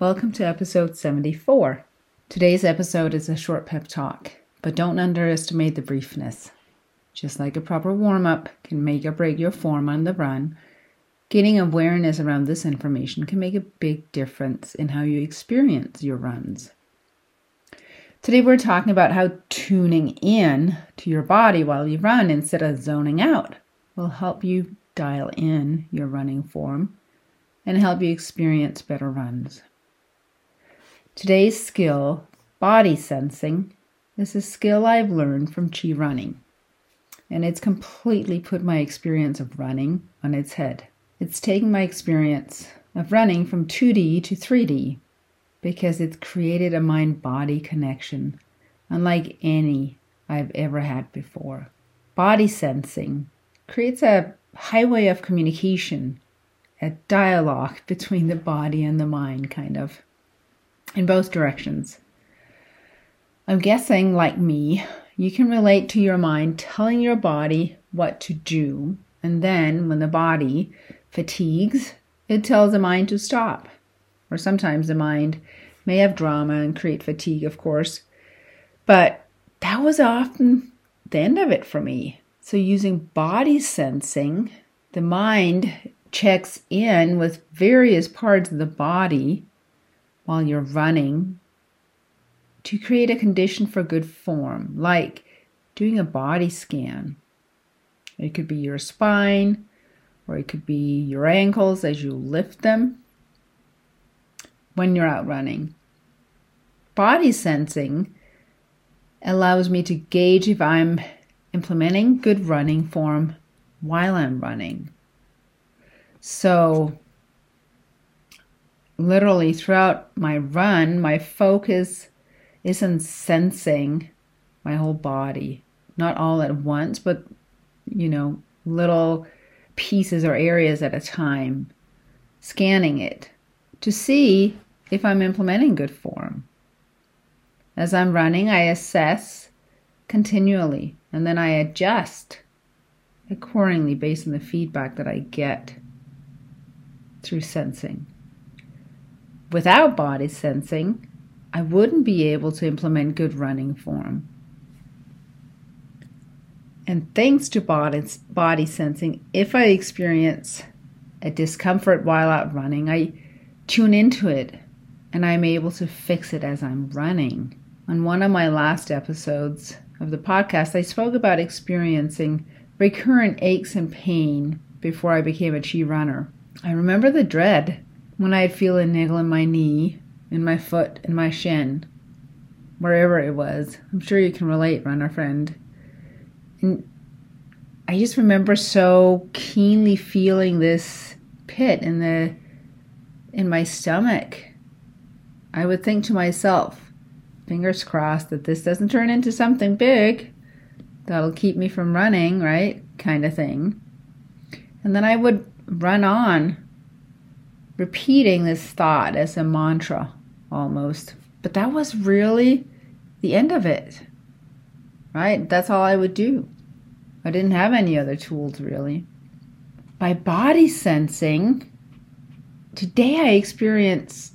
welcome to episode 74. Today's episode is a short pep talk, but don't underestimate the briefness. Just like a proper warm up can make or break your form on the run, getting awareness around this information can make a big difference in how you experience your runs. Today, we're talking about how tuning in to your body while you run instead of zoning out will help you dial in your running form and help you experience better runs. Today's skill, body sensing, is a skill I've learned from Chi running, and it's completely put my experience of running on its head. It's taken my experience of running from 2D to 3D because it's created a mind body connection unlike any I've ever had before. Body sensing creates a highway of communication, a dialogue between the body and the mind, kind of, in both directions. I'm guessing, like me, you can relate to your mind telling your body what to do, and then when the body fatigues, it tells the mind to stop. Or sometimes the mind may have drama and create fatigue, of course, but that was often the end of it for me. So, using body sensing, the mind checks in with various parts of the body while you're running to create a condition for good form, like doing a body scan. It could be your spine, or it could be your ankles as you lift them when you're out running. Body sensing allows me to gauge if I'm implementing good running form while I'm running. So, literally throughout my run, my focus isn't sensing my whole body, not all at once, but you know, little pieces or areas at a time, scanning it to see if I'm implementing good form. As I'm running, I assess continually and then I adjust accordingly based on the feedback that I get through sensing. Without body sensing, I wouldn't be able to implement good running form. And thanks to body, body sensing, if I experience a discomfort while out running, I tune into it and I'm able to fix it as I'm running. On one of my last episodes, of the podcast, I spoke about experiencing recurrent aches and pain before I became a chi runner. I remember the dread when I'd feel a niggle in my knee, in my foot, in my shin, wherever it was. I'm sure you can relate, runner friend. And I just remember so keenly feeling this pit in the in my stomach. I would think to myself, fingers crossed that this doesn't turn into something big that'll keep me from running, right? Kind of thing. And then I would run on, repeating this thought as a mantra almost. But that was really the end of it, right? That's all I would do. I didn't have any other tools really. By body sensing, today I experience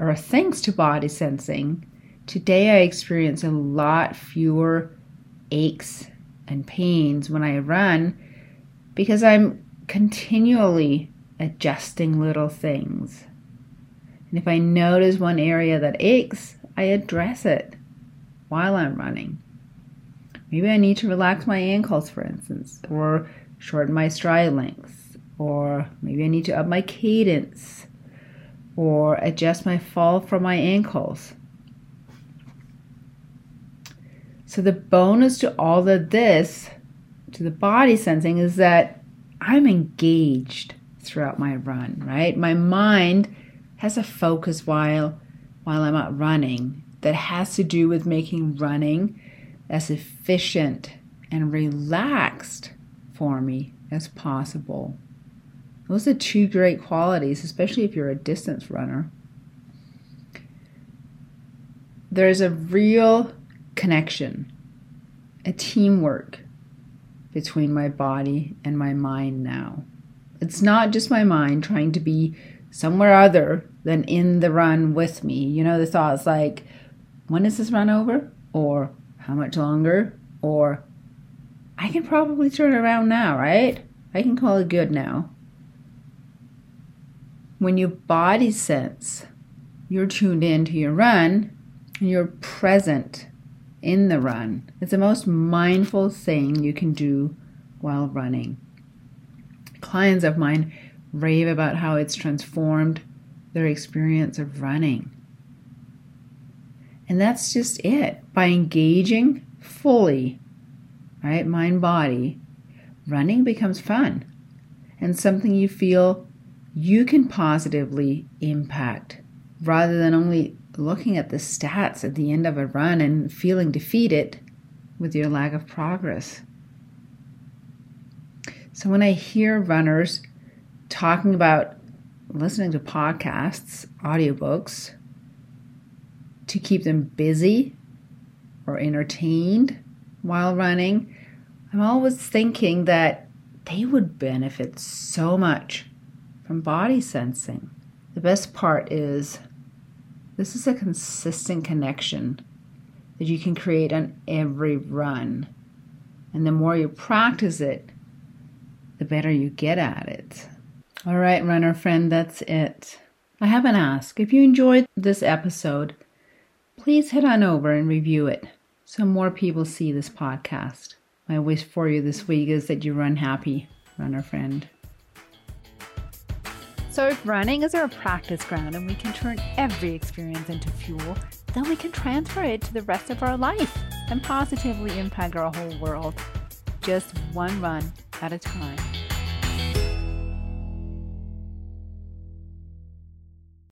or thanks to body sensing, today I experience a lot fewer aches and pains when I run because I'm continually adjusting little things. And if I notice one area that aches, I address it while I'm running. Maybe I need to relax my ankles, for instance, or shorten my stride length, or maybe I need to up my cadence, or adjust my fall from my ankles. So, the bonus to all of this, to the body sensing, is that I'm engaged throughout my run, right? My mind has a focus while while I'm out running that has to do with making running as efficient and relaxed for me as possible. Those are two great qualities, especially if you're a distance runner. There's a real connection, a teamwork between my body and my mind now. It's not just my mind trying to be somewhere other than in the run with me. You know, the thoughts like, when is this run over? Or how much longer? Or I can probably turn around now, right? I can call it good now. When your body sense you're tuned in to your run and you're present in the run. It's the most mindful thing you can do while running. Clients of mine rave about how it's transformed their experience of running. And that's just it. By engaging fully, right, mind body, running becomes fun and something you feel you can positively impact rather than only looking at the stats at the end of a run and feeling defeated with your lack of progress. So when I hear runners talking about listening to podcasts, audiobooks, to keep them busy or entertained while running, I'm always thinking that they would benefit so much from body sensing. The best part is this is a consistent connection that you can create on every run. And the more you practice it, the better you get at it. All right, runner friend, that's it. I have an ask. If you enjoyed this episode, please head on over and review it so more people see this podcast. My wish for you this week is that you run happy, runner friend. So, if running is our practice ground and we can turn every experience into fuel, then we can transfer it to the rest of our life and positively impact our whole world, just one run at a time.